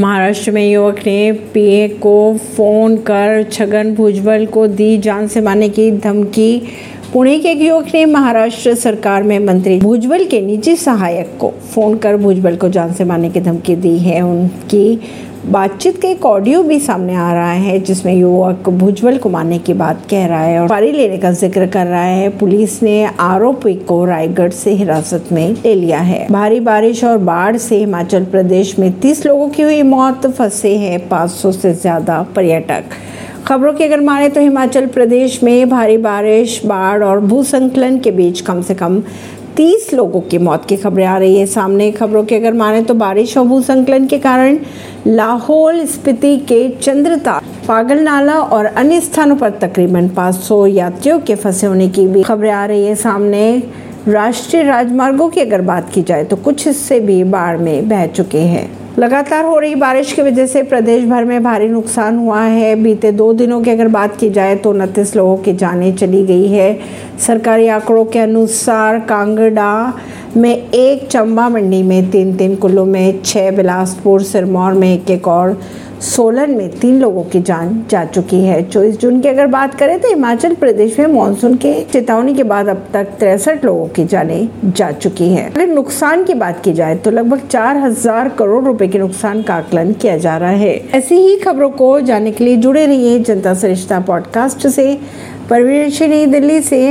महाराष्ट्र में युवक ने पीए को फ़ोन कर छगन भुजबल को दी जान से मारने की धमकी पुणे के एक युवक ने महाराष्ट्र सरकार में मंत्री भुजबल के निजी सहायक को फ़ोन कर भुजबल को जान से मारने की धमकी दी है। उनकी बातचीत का एक ऑडियो भी सामने आ रहा है, जिसमें युवक भुजबल को मारने की बात कह रहा है और पारी लेने का ज़िक्र कर रहा है। पुलिस ने आरोपी को रायगढ़ से हिरासत में ले लिया है। भारी बारिश और बाढ़ से हिमाचल प्रदेश में 30 लोगों की हुई मौत, फंसे हैं 500 से ज़्यादा पर्यटक। खबरों की अगर माने तो हिमाचल प्रदेश में भारी बारिश, बाढ़ और भूसंकलन के बीच कम से कम 30 लोगों की मौत की खबरें आ रही है। सामने खबरों की अगर माने तो बारिश और भूसंकलन के कारण लाहौल स्पीति के चंद्रता पागल नाला और अन्य स्थानों पर तकरीबन 500 यात्रियों के फंसे होने की भी खबरें आ रही है। सामने राष्ट्रीय राजमार्गों की अगर बात की जाए तो कुछ हिस्से भी बाढ़ में बह चुके हैं। लगातार हो रही बारिश की वजह से प्रदेश भर में भारी नुकसान हुआ है। बीते दो दिनों की अगर बात की जाए तो उनतीस लोगों की जानें चली गई है। सरकारी आंकड़ों के अनुसार कांगड़ा में एक चंबा मंडी में तीन तीन कुल्लू में छः बिलासपुर, सिरमौर में एक एक और, सोलन में तीन लोगों की जान जा चुकी है। चौबीस जून की अगर बात करें तो हिमाचल प्रदेश में मानसून के चेतावनी के बाद अब तक तिरसठ लोगों की जानें जा चुकी है। अगर नुकसान की बात की जाए तो लगभग चार हज़ार करोड़ रुपए के नुकसान का आकलन किया जा रहा है। ऐसी ही खबरों को जानने के लिए जुड़े रहिए जनता सरिश्ता पॉडकास्ट से। परवीन दिल्ली से।